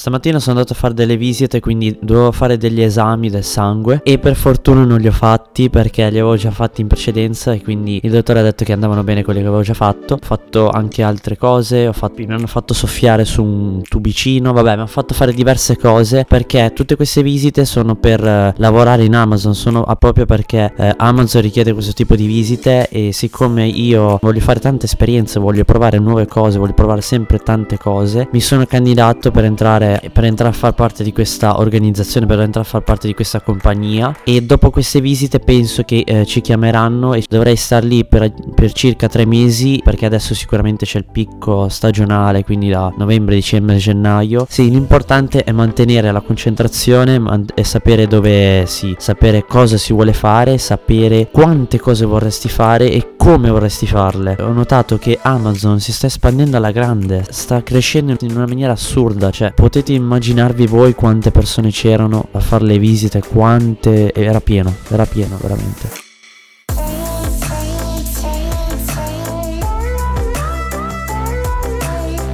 Stamattina sono andato a fare delle visite, quindi dovevo fare degli esami del sangue e per fortuna non li ho fatti perché li avevo già fatti in precedenza e quindi il dottore ha detto che andavano bene quelli che avevo già fatto. Ho fatto anche altre cose, ho fatto, mi hanno fatto soffiare su un tubicino, vabbè, mi hanno fatto fare diverse cose perché tutte queste visite sono per eh, lavorare in Amazon, sono proprio perché eh, Amazon richiede questo tipo di visite e siccome io voglio fare tante esperienze, voglio provare nuove cose, voglio provare sempre tante cose, mi sono candidato per entrare per entrare a far parte di questa organizzazione, per entrare a far parte di questa compagnia e dopo queste visite penso che eh, ci chiameranno e dovrei star lì per, per, circa tre mesi perché adesso sicuramente c'è il picco stagionale, quindi da novembre, dicembre, gennaio. Sì, l'importante è mantenere la concentrazione man- e sapere dove si, sapere cosa si vuole fare, sapere quante cose vorresti fare e come vorresti farle. Ho notato che Amazon si sta espandendo alla grande, sta crescendo in una maniera assurda, cioè potete immaginarvi voi quante persone c'erano a fare le visite, quante... era pieno, era pieno veramente.